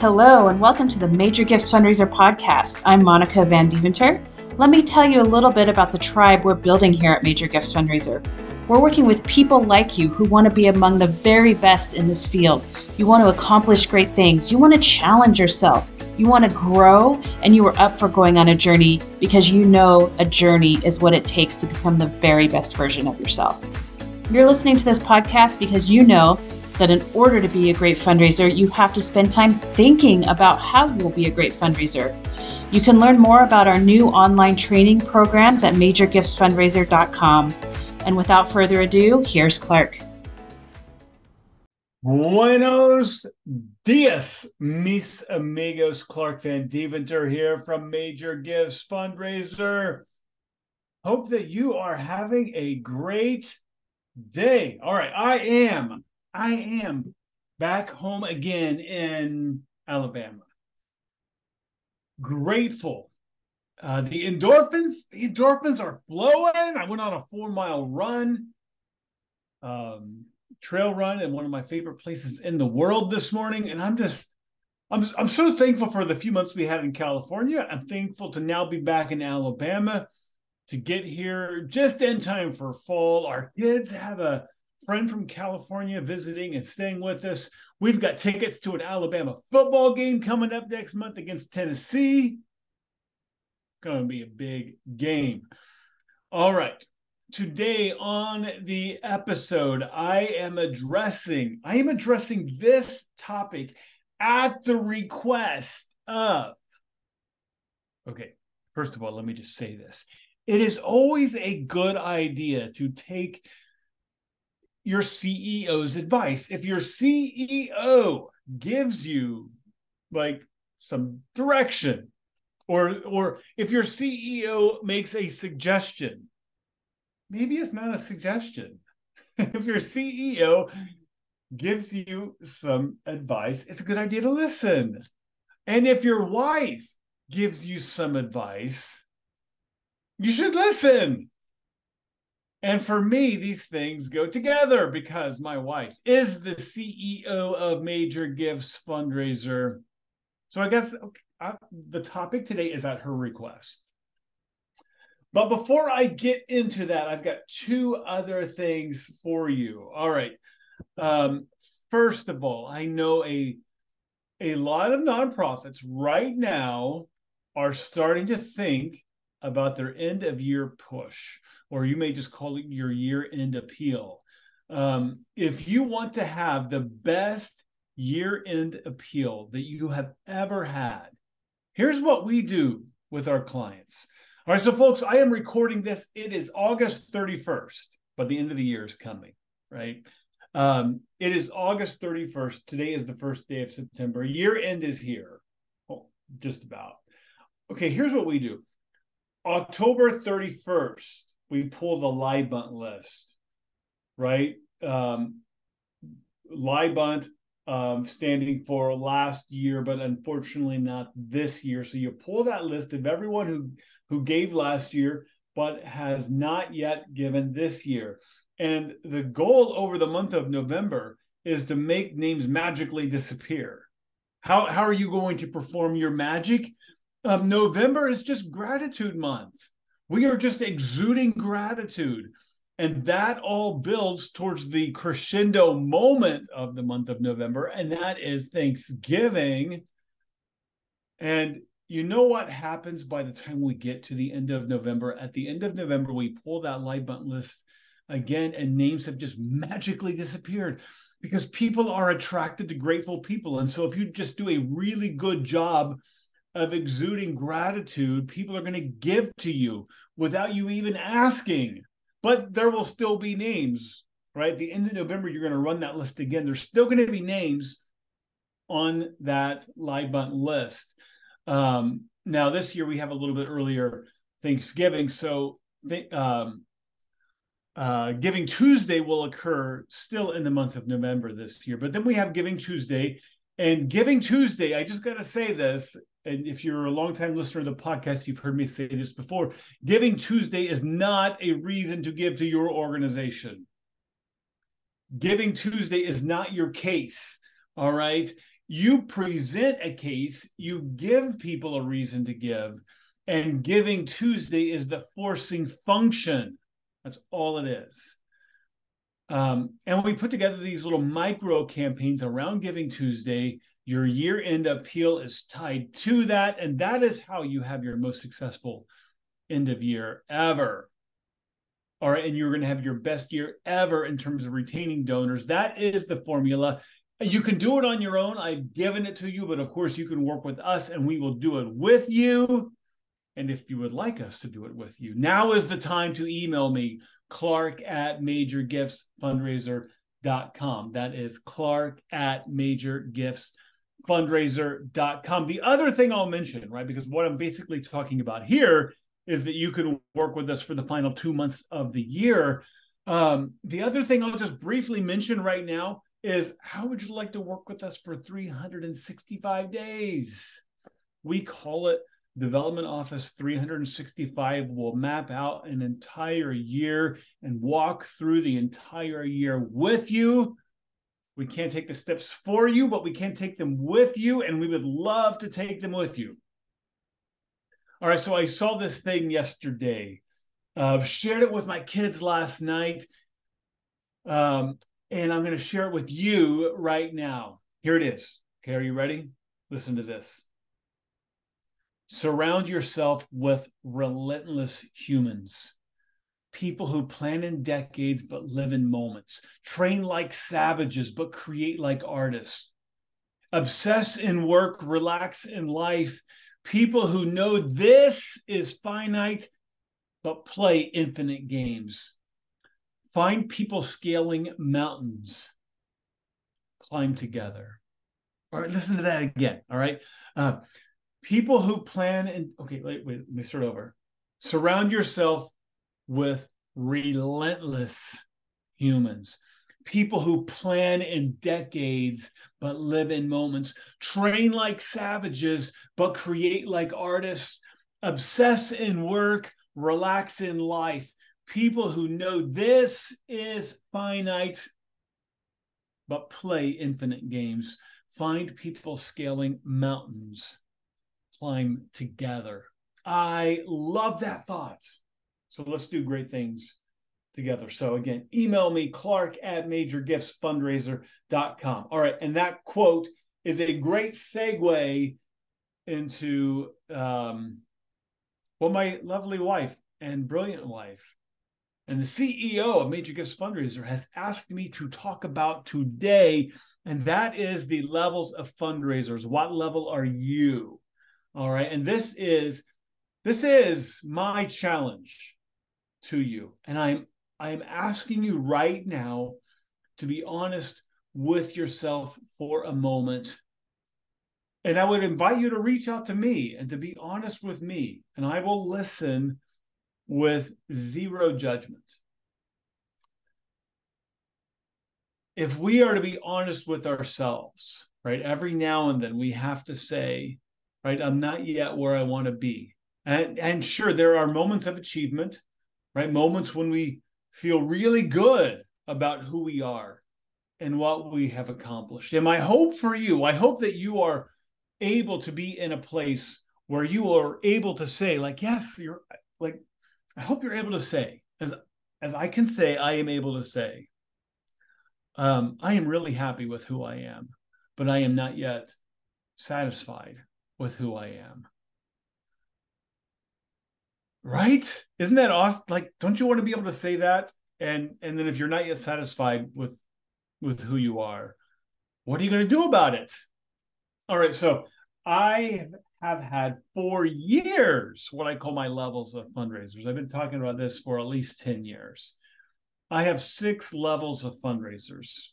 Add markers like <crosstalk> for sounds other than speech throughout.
Hello, and welcome to the Major Gifts Fundraiser podcast. I'm Monica Van Deventer. Let me tell you a little bit about the tribe we're building here at Major Gifts Fundraiser. We're working with people like you who want to be among the very best in this field. You want to accomplish great things, you want to challenge yourself, you want to grow, and you are up for going on a journey because you know a journey is what it takes to become the very best version of yourself. You're listening to this podcast because you know that in order to be a great fundraiser, you have to spend time thinking about how you'll be a great fundraiser. You can learn more about our new online training programs at majorgiftsfundraiser.com. And without further ado, here's Clark. Buenos dias, mis amigos. Clark Van Deventer here from Major Gifts Fundraiser. Hope that you are having a great day. All right, I am I am back home again in Alabama. Grateful. Uh, the endorphins, the endorphins are flowing. I went on a four mile run, um, trail run in one of my favorite places in the world this morning, and I'm just, I'm, I'm so thankful for the few months we had in California. I'm thankful to now be back in Alabama to get here just in time for fall. Our kids have a friend from California visiting and staying with us. We've got tickets to an Alabama football game coming up next month against Tennessee. Going to be a big game. All right. Today on the episode, I am addressing I am addressing this topic at the request of Okay, first of all, let me just say this. It is always a good idea to take your CEO's advice. If your CEO gives you like some direction, or or if your CEO makes a suggestion, maybe it's not a suggestion. <laughs> if your CEO gives you some advice, it's a good idea to listen. And if your wife gives you some advice, you should listen. And for me, these things go together because my wife is the CEO of Major Gifts Fundraiser. So I guess okay, I, the topic today is at her request. But before I get into that, I've got two other things for you. All right. Um, first of all, I know a a lot of nonprofits right now are starting to think about their end of year push or you may just call it your year end appeal. Um, if you want to have the best year end appeal that you have ever had, here's what we do with our clients. All right, so folks, I am recording this. It is August 31st, but the end of the year is coming, right? Um, it is August 31st. Today is the first day of September. Year end is here, oh, just about. Okay, here's what we do October 31st, we pull the LYBUNT list, right? Um, LYBUNT um, standing for last year, but unfortunately not this year. So you pull that list of everyone who who gave last year, but has not yet given this year. And the goal over the month of November is to make names magically disappear. How, how are you going to perform your magic? Um, November is just gratitude month. We are just exuding gratitude. And that all builds towards the crescendo moment of the month of November, and that is Thanksgiving. And you know what happens by the time we get to the end of November? At the end of November, we pull that LYBUNT list again, and names have just magically disappeared because people are attracted to grateful people. And so, if you just do a really good job of exuding gratitude, people are going to give to you without you even asking. But there will still be names, right? At the end of November, you're going to run that list again. There's still going to be names on that LYBUNT list. Um, now, this year we have a little bit earlier Thanksgiving. So, th- um, uh, Giving Tuesday will occur still in the month of November this year. But then we have Giving Tuesday. And Giving Tuesday, I just got to say this and if you're a longtime listener of the podcast, you've heard me say this before Giving Tuesday is not a reason to give to your organization. Giving Tuesday is not your case. All right. you present a case, you give people a reason to give, and Giving Tuesday is the forcing function. That's all it is. Um, and we put together these little micro campaigns around Giving Tuesday. Your year end appeal is tied to that. And that is how you have your most successful end of year ever. All right. And you're going to have your best year ever in terms of retaining donors. That is the formula. You can do it on your own. I've given it to you, but of course, you can work with us and we will do it with you. And if you would like us to do it with you, now is the time to email me, clark at majorgiftsfundraiser.com. That is clark at majorgiftsfundraiser.com. The other thing I'll mention, right, because what I'm basically talking about here is that you can work with us for the final two months of the year. Um, the other thing I'll just briefly mention right now is how would you like to work with us for 365 days? We call it Development Office 365 We'll map out an entire year and walk through the entire year with you. We can't take the steps for you, but we can take them with you, and we would love to take them with you. All right, so I saw this thing yesterday, uh, shared it with my kids last night, um, and I'm going to share it with you right now. Here it is. Okay, are you ready? Listen to this. Surround yourself with relentless humans, people who plan in decades but live in moments, train like savages but create like artists, obsess in work, relax in life, people who know this is finite but play infinite games. Find people scaling mountains, climb together. All right, listen to that again. All right. Uh, people who plan and okay, wait, wait, let me start over. Surround yourself with relentless humans, people who plan in decades but live in moments, train like savages but create like artists, obsess in work, relax in life, people who know this is finite but play infinite games. Find people scaling mountains climb together. I love that thought. So let's do great things together. So again, email me, clark at majorgiftsfundraiser.com. All right. And that quote is a great segue into um, what my lovely wife and brilliant wife and the CEO of Major Gifts Fundraiser has asked me to talk about today. And that is the levels of fundraisers. What level are you? All right. And this is this is my challenge to you. And I'm I'm asking you right now to be honest with yourself for a moment. And I would invite you to reach out to me and to be honest with me, and I will listen with zero judgment. If we are to be honest with ourselves, right, every now and then we have to say, right? I'm not yet where I want to be. And, and sure, there are moments of achievement, right? Moments when we feel really good about who we are and what we have accomplished. And my hope for you, I hope that you are able to be in a place where you are able to say, like, yes, you're like, I hope you're able to say, as as I can say, I am able to say, um, I am really happy with who I am, but I am not yet satisfied with who I am. Right? Isn't that awesome? Like, don't you want to be able to say that? And and then if you're not yet satisfied with with who you are, what are you going to do about it? All right, so I have had for years what I call my levels of fundraisers. I've been talking about this for at least 10 years. I have six levels of fundraisers,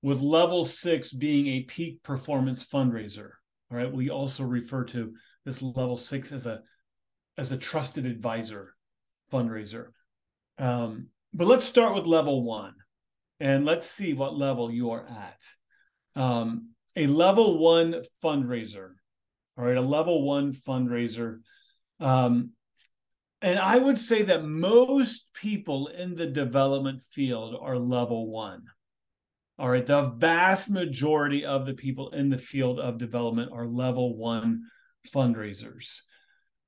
with level six being a peak performance fundraiser. All right. We also refer to this level six as a as a trusted advisor fundraiser. Um, but let's start with level one, and let's see what level you are at. Um, a level one fundraiser. All right, a level one fundraiser. Um, and I would say that most people in the development field are level one. All right. The vast majority of the people in the field of development are level one fundraisers.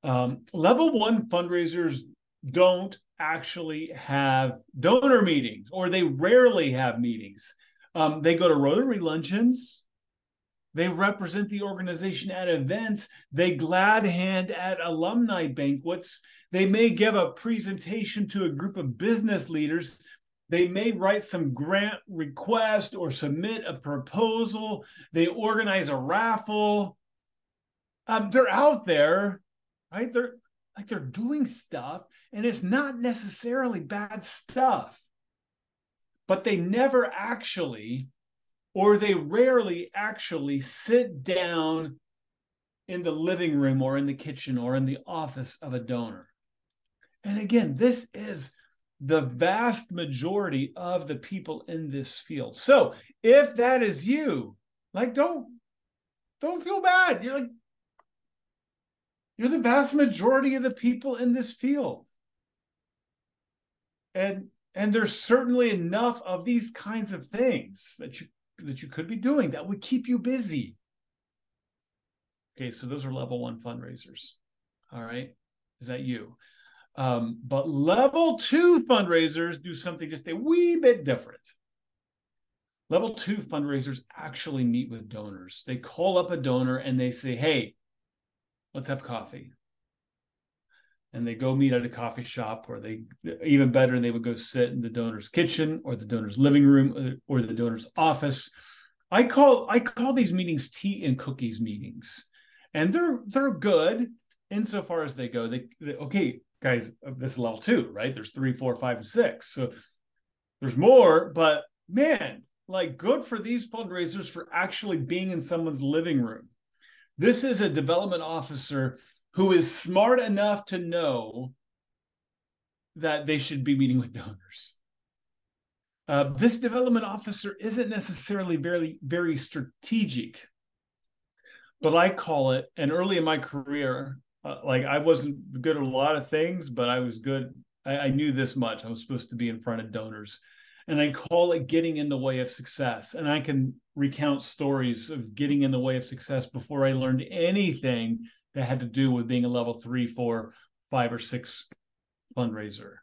Um, level one fundraisers don't actually have donor meetings or they rarely have meetings. Um, they go to Rotary luncheons. They represent the organization at events. They glad hand at alumni banquets. They may give a presentation to a group of business leaders they may write some grant request or submit a proposal. They organize a raffle. Um, they're out there, right? They're like they're doing stuff, and it's not necessarily bad stuff, but they never actually, or they rarely actually sit down in the living room or in the kitchen or in the office of a donor. And again, this is the vast majority of the people in this field. So if that is you, like don't don't feel bad. You're like you're the vast majority of the people in this field. And and there's certainly enough of these kinds of things that you that you could be doing that would keep you busy. Okay, so those are level 1 fundraisers. All right? Is that you? Um, but level two fundraisers do something just a wee bit different. Level two fundraisers actually meet with donors. They call up a donor and they say, hey, let's have coffee. And they go meet at a coffee shop, or they, even better, they would go sit in the donor's kitchen or the donor's living room uh, or the donor's office. I call I call these meetings tea and cookies meetings, and they're they're good insofar as they go. They, they okay, guys this level two, right? There's three, four, five, and six. So there's more, but man, like good for these fundraisers for actually being in someone's living room. This is a development officer who is smart enough to know that they should be meeting with donors. Uh, this development officer isn't necessarily very, very strategic, but I call it, and early in my career, uh, like I wasn't good at a lot of things, but I was good. I, I knew this much. I was supposed to be in front of donors. And I call it getting in the way of success. And I can recount stories of getting in the way of success before I learned anything that had to do with being a level three, four, five, or six fundraiser.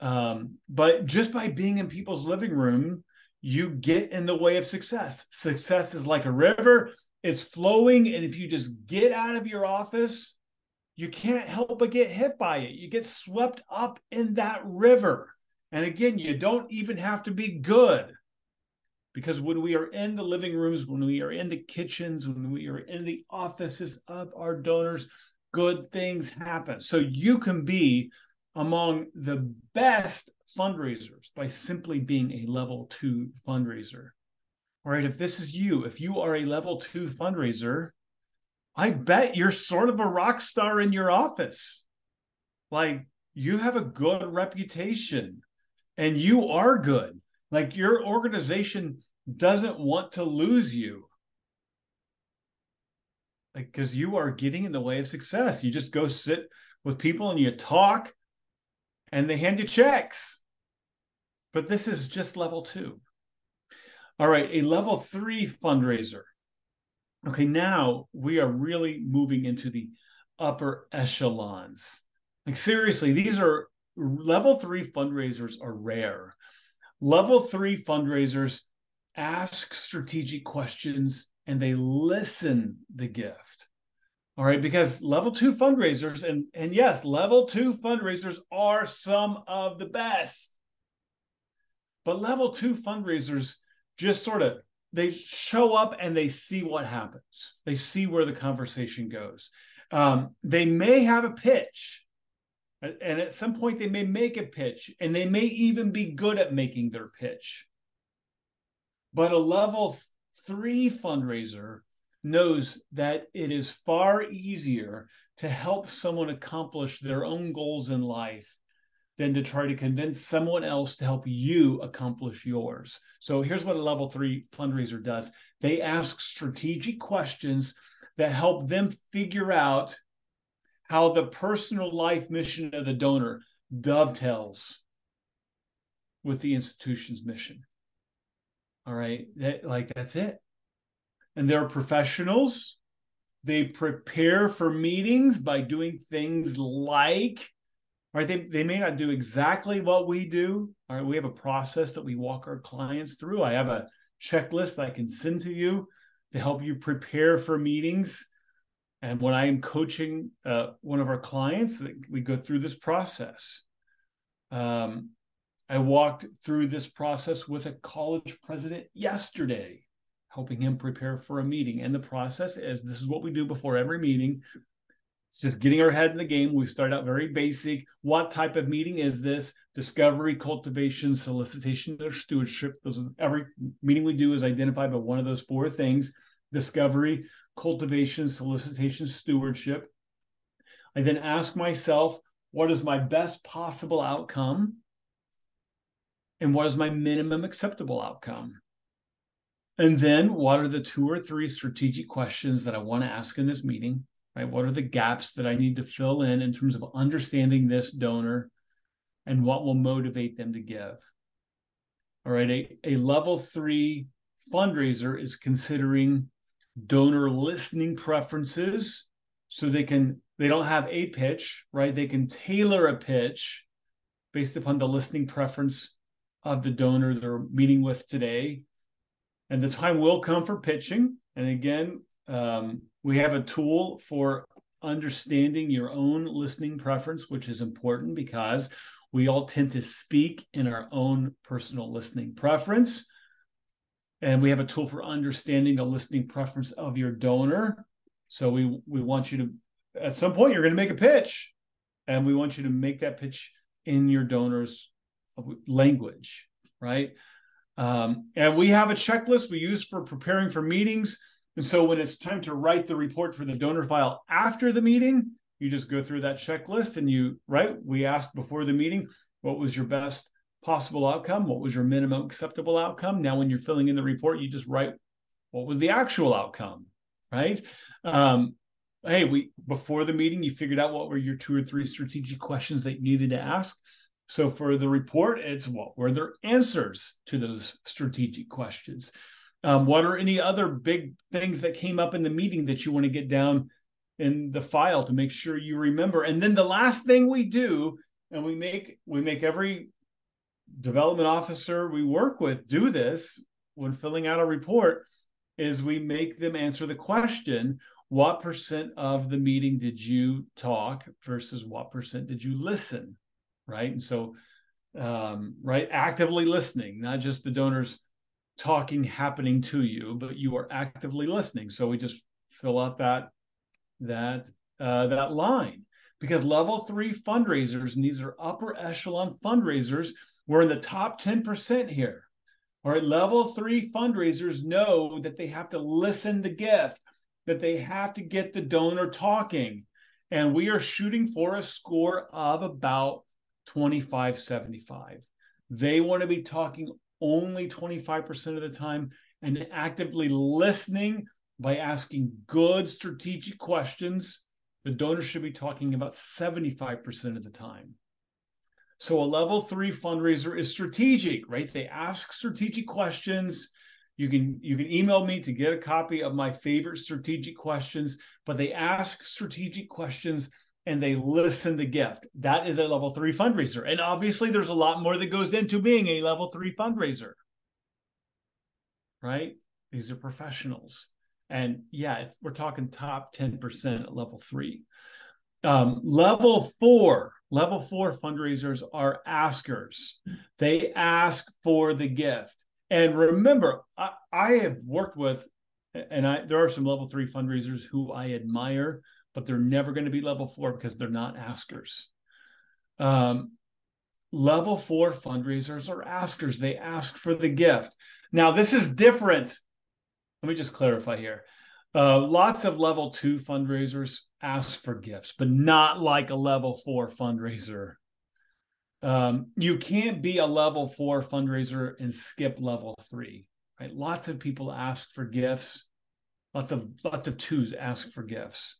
Um, but just by being in people's living room, you get in the way of success. Success is like a river, it's flowing. And if you just get out of your office you can't help but get hit by it. You get swept up in that river. And again, you don't even have to be good. Because when we are in the living rooms, when we are in the kitchens, when we are in the offices of our donors, good things happen. So you can be among the best fundraisers by simply being a level two fundraiser. All right, if this is you, if you are a level two fundraiser, I bet you're sort of a rock star in your office. Like you have a good reputation and you are good. Like your organization doesn't want to lose you. Like, because you are getting in the way of success. You just go sit with people and you talk and they hand you checks. But this is just level two. All right, a level three fundraiser Okay, now we are really moving into the upper echelons. Like, seriously, these are level three fundraisers are rare. Level three fundraisers ask strategic questions and they listen the gift. All right, because level two fundraisers, and, and yes, level two fundraisers are some of the best. But level two fundraisers just sort of they show up and they see what happens. They see where the conversation goes. Um, they may have a pitch, and at some point they may make a pitch, and they may even be good at making their pitch. But a level three fundraiser knows that it is far easier to help someone accomplish their own goals in life than to try to convince someone else to help you accomplish yours. So here's what a level three fundraiser does they ask strategic questions that help them figure out how the personal life mission of the donor dovetails with the institution's mission. All right. That, like that's it. And they're professionals. They prepare for meetings by doing things like, right? They, they may not do exactly what we do. All right. We have a process that we walk our clients through. I have a checklist I can send to you to help you prepare for meetings. And when I am coaching uh, one of our clients, we go through this process. Um, I walked through this process with a college president yesterday, helping him prepare for a meeting. And the process is this is what we do before every meeting. It's just getting our head in the game. We start out very basic. What type of meeting is this? Discovery, cultivation, solicitation, or stewardship. Those every meeting we do is identified by one of those four things: discovery, cultivation, solicitation, stewardship. I then ask myself, what is my best possible outcome? and what is my minimum acceptable outcome? And then what are the two or three strategic questions that I want to ask in this meeting? Right? What are the gaps that I need to fill in in terms of understanding this donor and what will motivate them to give? All right, a, a level three fundraiser is considering donor listening preferences so they can they don't have a pitch right they can tailor a pitch based upon the listening preference of the donor they're meeting with today. And the time will come for pitching. And again, um, we have a tool for understanding your own listening preference, which is important because we all tend to speak in our own personal listening preference. And we have a tool for understanding the listening preference of your donor. So we we want you to at some point you're going to make a pitch, and we want you to make that pitch in your donor's language, right? Um, and we have a checklist we use for preparing for meetings. And so when it's time to write the report for the donor file after the meeting, you just go through that checklist and you, right? We asked before the meeting, what was your best possible outcome? What was your minimum acceptable outcome? Now, when you're filling in the report, you just write what was the actual outcome, right? Um, hey, we before the meeting, you figured out what were your two or three strategic questions that you needed to ask. So for the report, it's what were their answers to those strategic questions? Um, what are any other big things that came up in the meeting that you want to get down in the file to make sure you remember? And then the last thing we do, and we make we make every development officer we work with do this when filling out a report, is we make them answer the question what percent of the meeting did you talk versus what percent did you listen right? And so, um, right, actively listening, not just the donors talking happening to you, but you are actively listening. So we just fill out that that uh, that line because level three fundraisers, and these are upper echelon fundraisers, we're in the top 10% here. All right, level three fundraisers know that they have to listen to gift, that they have to get the donor talking. And we are shooting for a score of about 2575. They want to be talking only 25% of the time and actively listening by asking good strategic questions. The donor should be talking about 75% of the time. So a level three fundraiser is strategic, right? They ask strategic questions. You can you can email me to get a copy of my favorite strategic questions, but they ask strategic questions and they listen to gift. That is a level three fundraiser. And obviously, there's a lot more that goes into being a level three fundraiser, right? These are professionals. And yeah, we're talking top 10% at level three. Um, level four, level four fundraisers are askers. They ask for the gift. And remember, I, I have worked with, and I, there are some level three fundraisers who I admire but they're never going to be level four because they're not askers. Um, level four fundraisers are askers, they ask for the gift. Now, this is different. Let me just clarify here. Uh, lots of level two fundraisers ask for gifts, but not like a level four fundraiser. Um, you can't be a level four fundraiser and skip level three, right? Lots of people ask for gifts. Lots of lots of twos ask for gifts.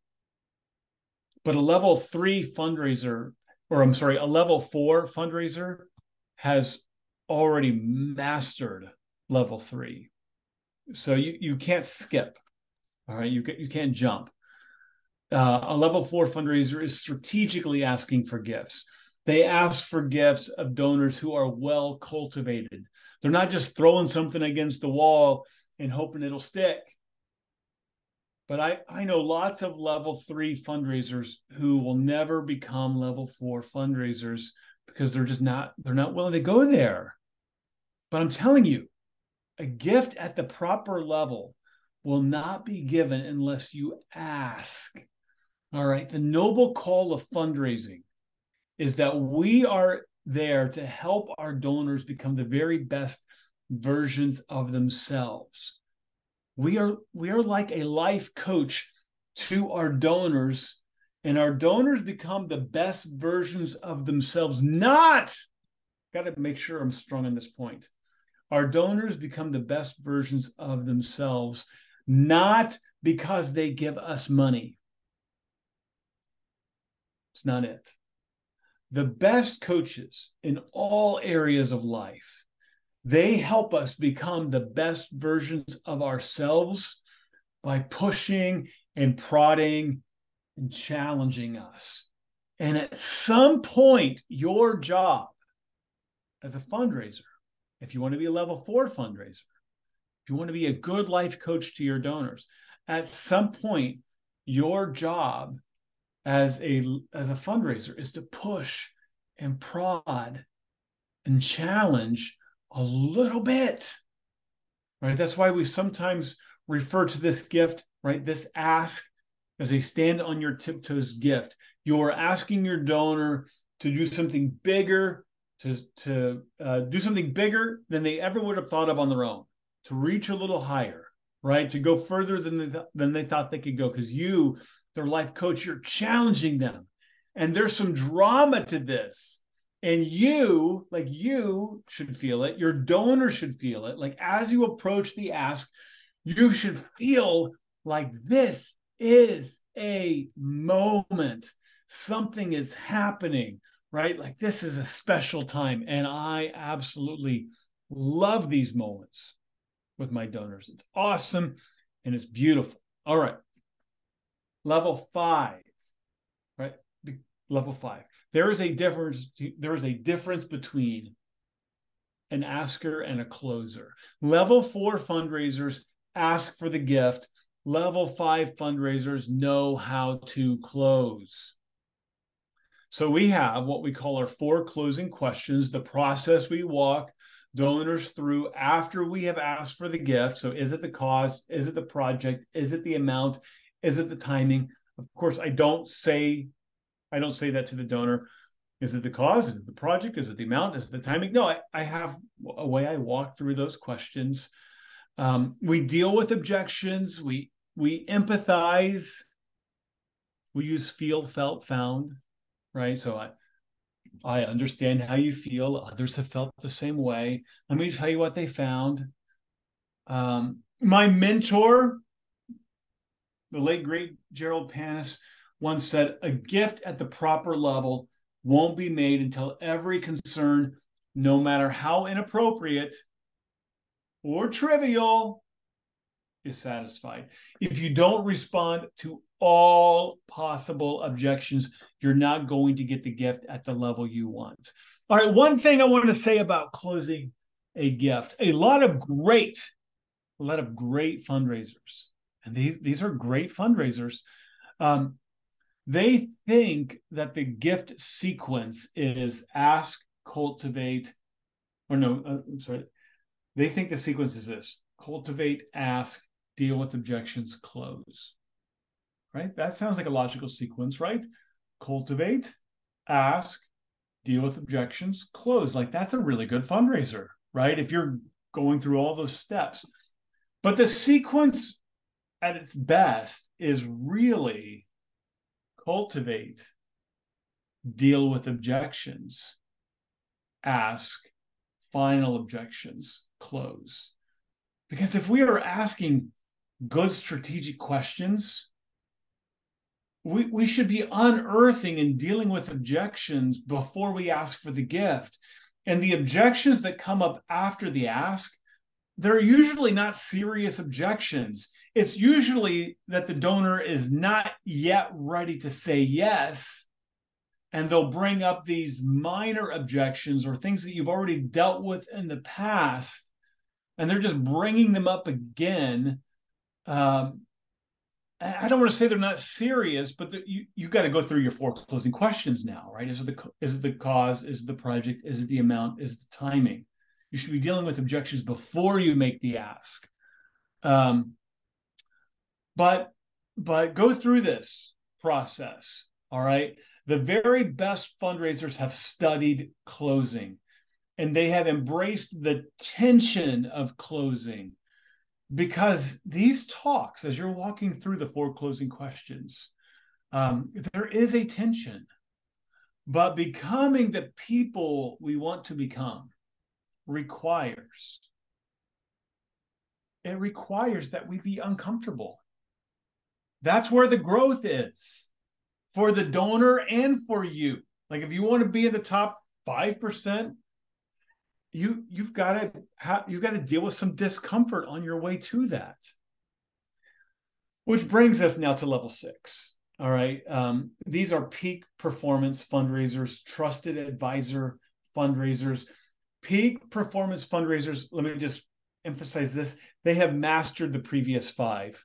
But a level three fundraiser, or I'm sorry, a level four fundraiser has already mastered level three. So you, you can't skip. All right. You, you can't jump. Uh, a level four fundraiser is strategically asking for gifts. They ask for gifts of donors who are well cultivated. They're not just throwing something against the wall and hoping it'll stick. But I, I know lots of level three fundraisers who will never become level four fundraisers because they're just not they're not willing to go there. But I'm telling you, a gift at the proper level will not be given unless you ask. All right. The noble call of fundraising is that we are there to help our donors become the very best versions of themselves. We are we are like a life coach to our donors and our donors become the best versions of themselves not got to make sure I'm strong on this point. Our donors become the best versions of themselves not because they give us money. It's not it. The best coaches in all areas of life they help us become the best versions of ourselves by pushing and prodding and challenging us. And at some point, your job as a fundraiser, if you want to be a level four fundraiser, if you want to be a good life coach to your donors, at some point, your job as a as a fundraiser is to push and prod and challenge a little bit. Right? That's why we sometimes refer to this gift, right? This ask as a stand on your tiptoes gift. You're asking your donor to do something bigger, to, to uh, do something bigger than they ever would have thought of on their own, to reach a little higher, right? To go further than they, th- than they thought they could go. Because you, their life coach, you're challenging them. And there's some drama to this. And you, like you should feel it, your donor should feel it. Like as you approach the ask, you should feel like this is a moment. Something is happening, right? Like this is a special time. And I absolutely love these moments with my donors. It's awesome and it's beautiful. All right. Level five, right? Level five there is a difference there is a difference between an asker and a closer level four fundraisers ask for the gift level five fundraisers know how to close so we have what we call our four closing questions the process we walk donors through after we have asked for the gift so is it the cost is it the project is it the amount is it the timing of course i don't say I don't say that to the donor. Is it the cause? Is it the project? Is it the amount? Is it the timing? No, I, I have a way I walk through those questions. Um, we deal with objections. We we empathize. We use feel, felt, found, right? So I I understand how you feel. Others have felt the same way. Let me tell you what they found. Um, my mentor, the late great Jerold Panas, once said, a gift at the proper level won't be made until every concern, no matter how inappropriate or trivial, is satisfied. If you don't respond to all possible objections, you're not going to get the gift at the level you want. All right, one thing I want to say about closing a gift a lot of great, a lot of great fundraisers, and these, these are great fundraisers. Um, they think that the gift sequence is ask, cultivate, or no, uh, I'm sorry. They think the sequence is this cultivate, ask, deal with objections, close. Right? That sounds like a logical sequence, right? Cultivate, ask, deal with objections, close. Like that's a really good fundraiser, right? If you're going through all those steps. But the sequence at its best is really cultivate, deal with objections, ask, final objections, close. Because if we are asking good strategic questions, we, we should be unearthing and dealing with objections before we ask for the gift. And the objections that come up after the ask they're usually not serious objections. It's usually that the donor is not yet ready to say yes. And they'll bring up these minor objections or things that you've already dealt with in the past. And they're just bringing them up again. Um, I don't want to say they're not serious, but the, you you got to go through your four closing questions now, right? Is it the is it the cause? Is it the project? Is it the amount? Is it the timing? You should be dealing with objections before you make the ask. Um, but but go through this process. All right. The very best fundraisers have studied closing, and they have embraced the tension of closing because these talks, as you're walking through the four closing questions, um, there is a tension. But becoming the people we want to become requires it requires that we be uncomfortable. That's where the growth is for the donor and for you. Like if you want to be in the top 5%, you you've got to you've got to deal with some discomfort on your way to that. Which brings us now to level six all right? Um, these are peak performance fundraisers trusted advisor fundraisers. Peak performance fundraisers let me just emphasize this they have mastered the previous five.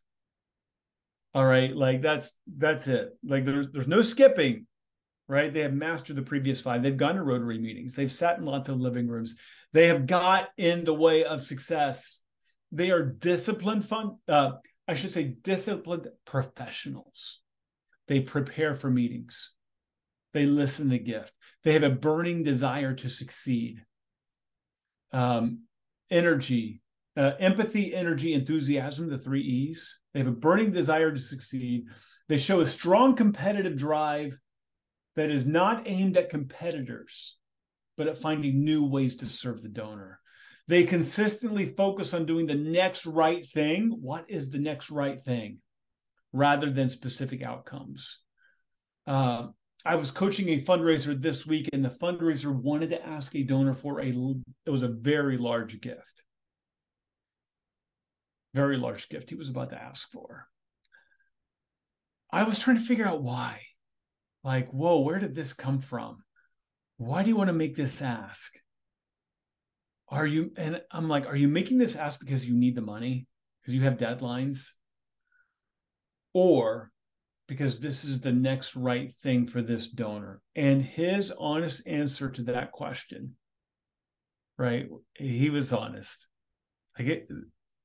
All right like that's that's it. Like there's there's no skipping right they have mastered the previous five they've gone to rotary meetings they've sat in lots of living rooms they have got in the way of success. They are disciplined fun. Uh, I should say disciplined professionals. They prepare for meetings. They listen to gift. They have a burning desire to succeed. Um, energy, uh, empathy, energy, enthusiasm, the three E's. They have a burning desire to succeed. They show a strong competitive drive that is not aimed at competitors, but at finding new ways to serve the donor. They consistently focus on doing the next right thing. What is the next right thing? Rather than specific outcomes. Uh, I was coaching a fundraiser this week, and the fundraiser wanted to ask a donor for a, it was a very large gift. Very large gift he was about to ask for. I was trying to figure out why. Like, whoa, where did this come from? why do you want to make this ask? Are you, and I'm like, are you making this ask because you need the money? Because you have deadlines? Or because this is the next right thing for this donor? And his honest answer to that question, right? He was honest. Like it,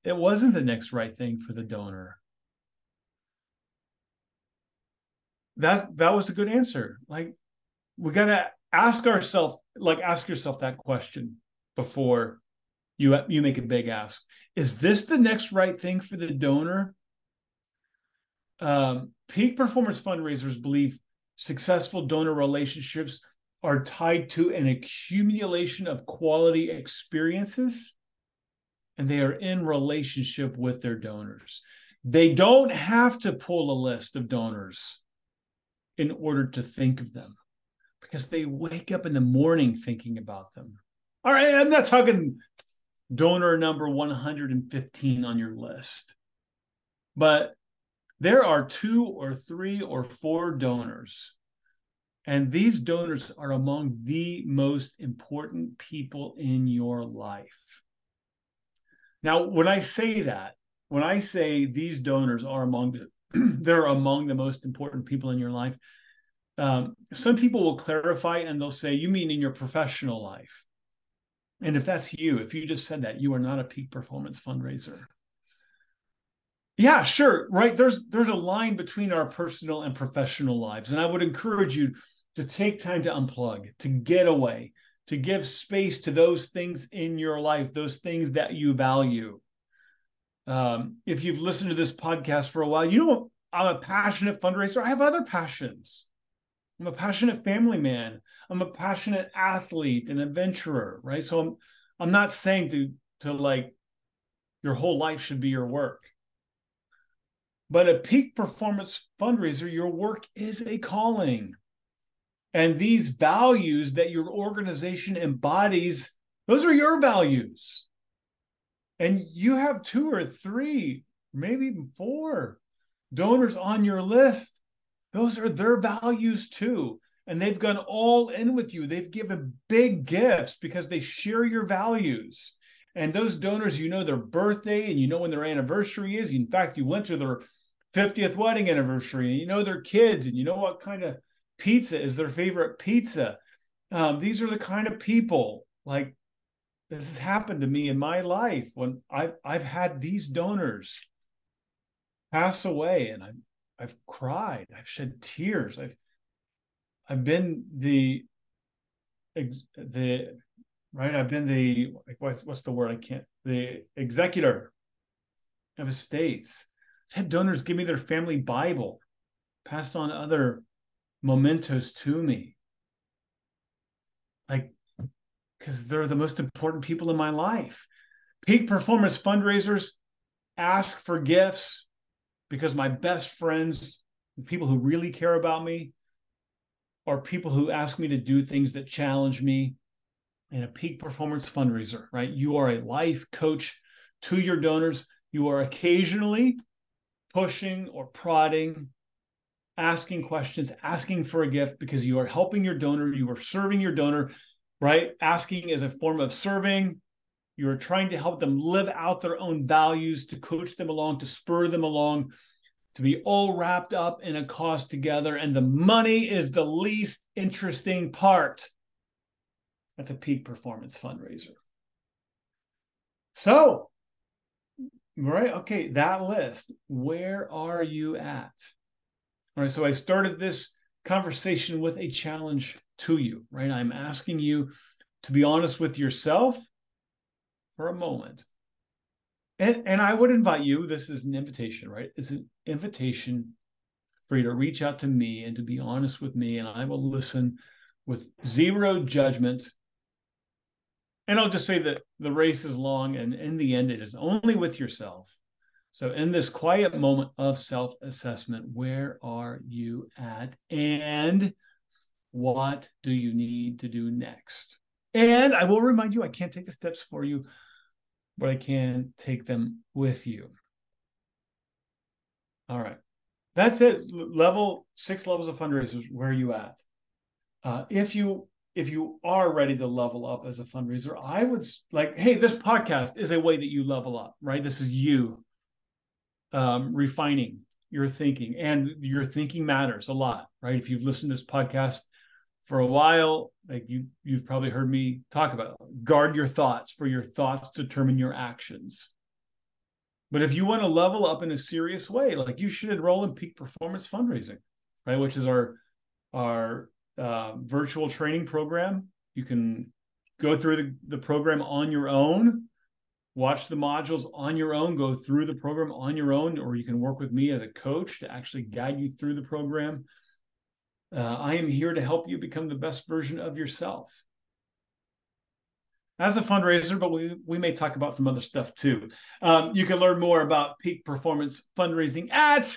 it wasn't the next right thing for the donor. That that was a good answer. Like we gotta ask ourselves like ask yourself that question before you you make a big ask. Is this the next right thing for the donor? Um, peak performance fundraisers believe successful donor relationships are tied to an accumulation of quality experiences and they are in relationship with their donors. They don't have to pull a list of donors in order to think of them because they wake up in the morning thinking about them. All right, I'm not talking donor number 115 on your list, but there are two or three or four donors. And these donors are among the most important people in your life. Now, when I say that, when I say these donors are among the, <clears throat> they're among the most important people in your life, um, some people will clarify and they'll say, You mean in your professional life? And if that's you, if you just said that, you are not a peak performance fundraiser. Yeah, sure, right. There's there's a line between our personal and professional lives. And I would encourage you to take time to unplug, to get away, to give space to those things in your life, those things that you value. Um, if you've listened to this podcast for a while, you know I'm a passionate fundraiser. I have other passions. I'm a passionate family man. I'm a passionate athlete and adventurer, right? So I'm I'm not saying to to like your whole life should be your work. But a peak performance fundraiser, your work is a calling. And these values that your organization embodies, those are your values. And you have two or three, maybe even four donors on your list, those are their values too. And they've gone all in with you. They've given big gifts because they share your values. And those donors, you know their birthday and you know when their anniversary is. In fact, you went to their 50th wedding anniversary and you know their kids and you know what kind of pizza is their favorite pizza. Um, these are the kind of people like this has happened to me in my life when I've I've had these donors pass away and I've I've cried, I've shed tears, I've I've been the the right, I've been the what's what's the word I can't the executor of estates. I've had donors give me their family Bible, passed on other mementos to me. Like because they're the most important people in my life. Peak performance fundraisers ask for gifts because my best friends, people who really care about me, are people who ask me to do things that challenge me. In a peak performance fundraiser, right? You are a life coach to your donors. You are occasionally pushing or prodding, asking questions, asking for a gift because you are helping your donor, you are serving your donor, right? Asking is a form of serving. You're trying to help them live out their own values, to coach them along, to spur them along, to be all wrapped up in a cause together. And the money is the least interesting part. That's a peak performance fundraiser. So, right, okay, that list, where are you at? All right, so I started this conversation with a challenge to you, right? I'm asking you to be honest with yourself for a moment. And, and I would invite you, this is an invitation, right? It's an invitation for you to reach out to me and to be honest with me, and I will listen with zero judgment. And I'll just say that the race is long, and in the end, it is only with yourself. So, in this quiet moment of self assessment, where are you at? And what do you need to do next? And I will remind you, I can't take the steps for you, but I can take them with you. All right. That's it. Level six levels of fundraisers. Where are you at? Uh, if you if you are ready to level up as a fundraiser, I would like, hey, this podcast is a way that you level up, right? This is you um, refining your thinking, and your thinking matters a lot, right? If you've listened to this podcast for a while like you you've probably heard me talk about guard your thoughts for your thoughts determine your actions. But if you want to level up in a serious way like you should enroll in peak performance fundraising right? Which is our our uh, virtual training program. You can go through the, the program on your own watch the modules on your own go through the program on your own or you can work with me as a coach to actually guide you through the program uh, I am here to help you become the best version of yourself. As a fundraiser, but we, we may talk about some other stuff too. Um, you can learn more about peak performance fundraising at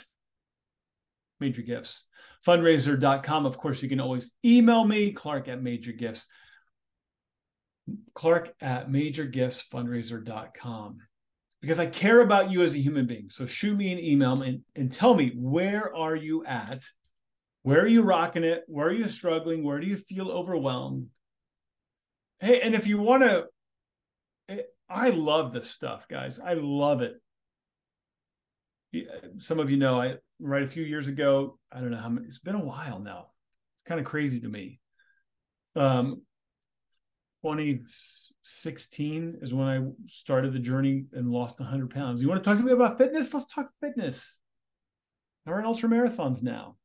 Major Gifts fundraiser.com. Of course, you can always email me, Clark at Major Gifts. Clark at majorgiftsfundraiser.com because I care about you as a human being. So shoot me an email and, and tell me where are you at where are you rocking it? Where are you struggling? Where do you feel overwhelmed? Hey, and if you want to, eh, I love this stuff, guys. I love it. Some of you know I right a few years ago. I don't know how many. It's been a while now. It's kind of crazy to me. Um, 2016 is when I started the journey and lost 100 pounds. You want to talk to me about fitness? Let's talk fitness. I run ultra marathons now.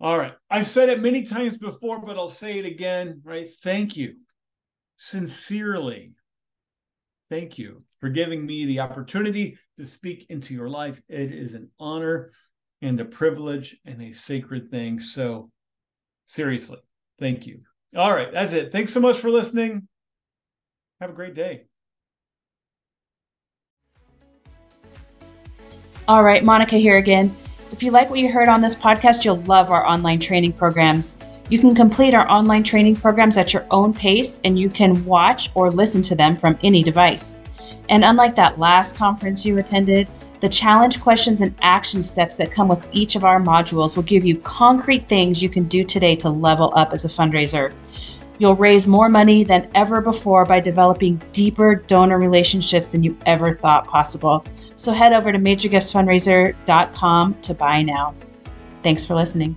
All right. I've said it many times before, but I'll say it again, right? Thank you. Sincerely. Thank you for giving me the opportunity to speak into your life. It is an honor and a privilege and a sacred thing. So, seriously, thank you. All right. That's it. Thanks so much for listening. Have a great day. All right. Monica here again. If you like what you heard on this podcast, you'll love our online training programs. You can complete our online training programs at your own pace and you can watch or listen to them from any device. And unlike that last conference you attended, the challenge questions and action steps that come with each of our modules will give you concrete things you can do today to level up as a fundraiser. You'll raise more money than ever before by developing deeper donor relationships than you ever thought possible. So head over to majorgiftsfundraiser.com to buy now. Thanks for listening.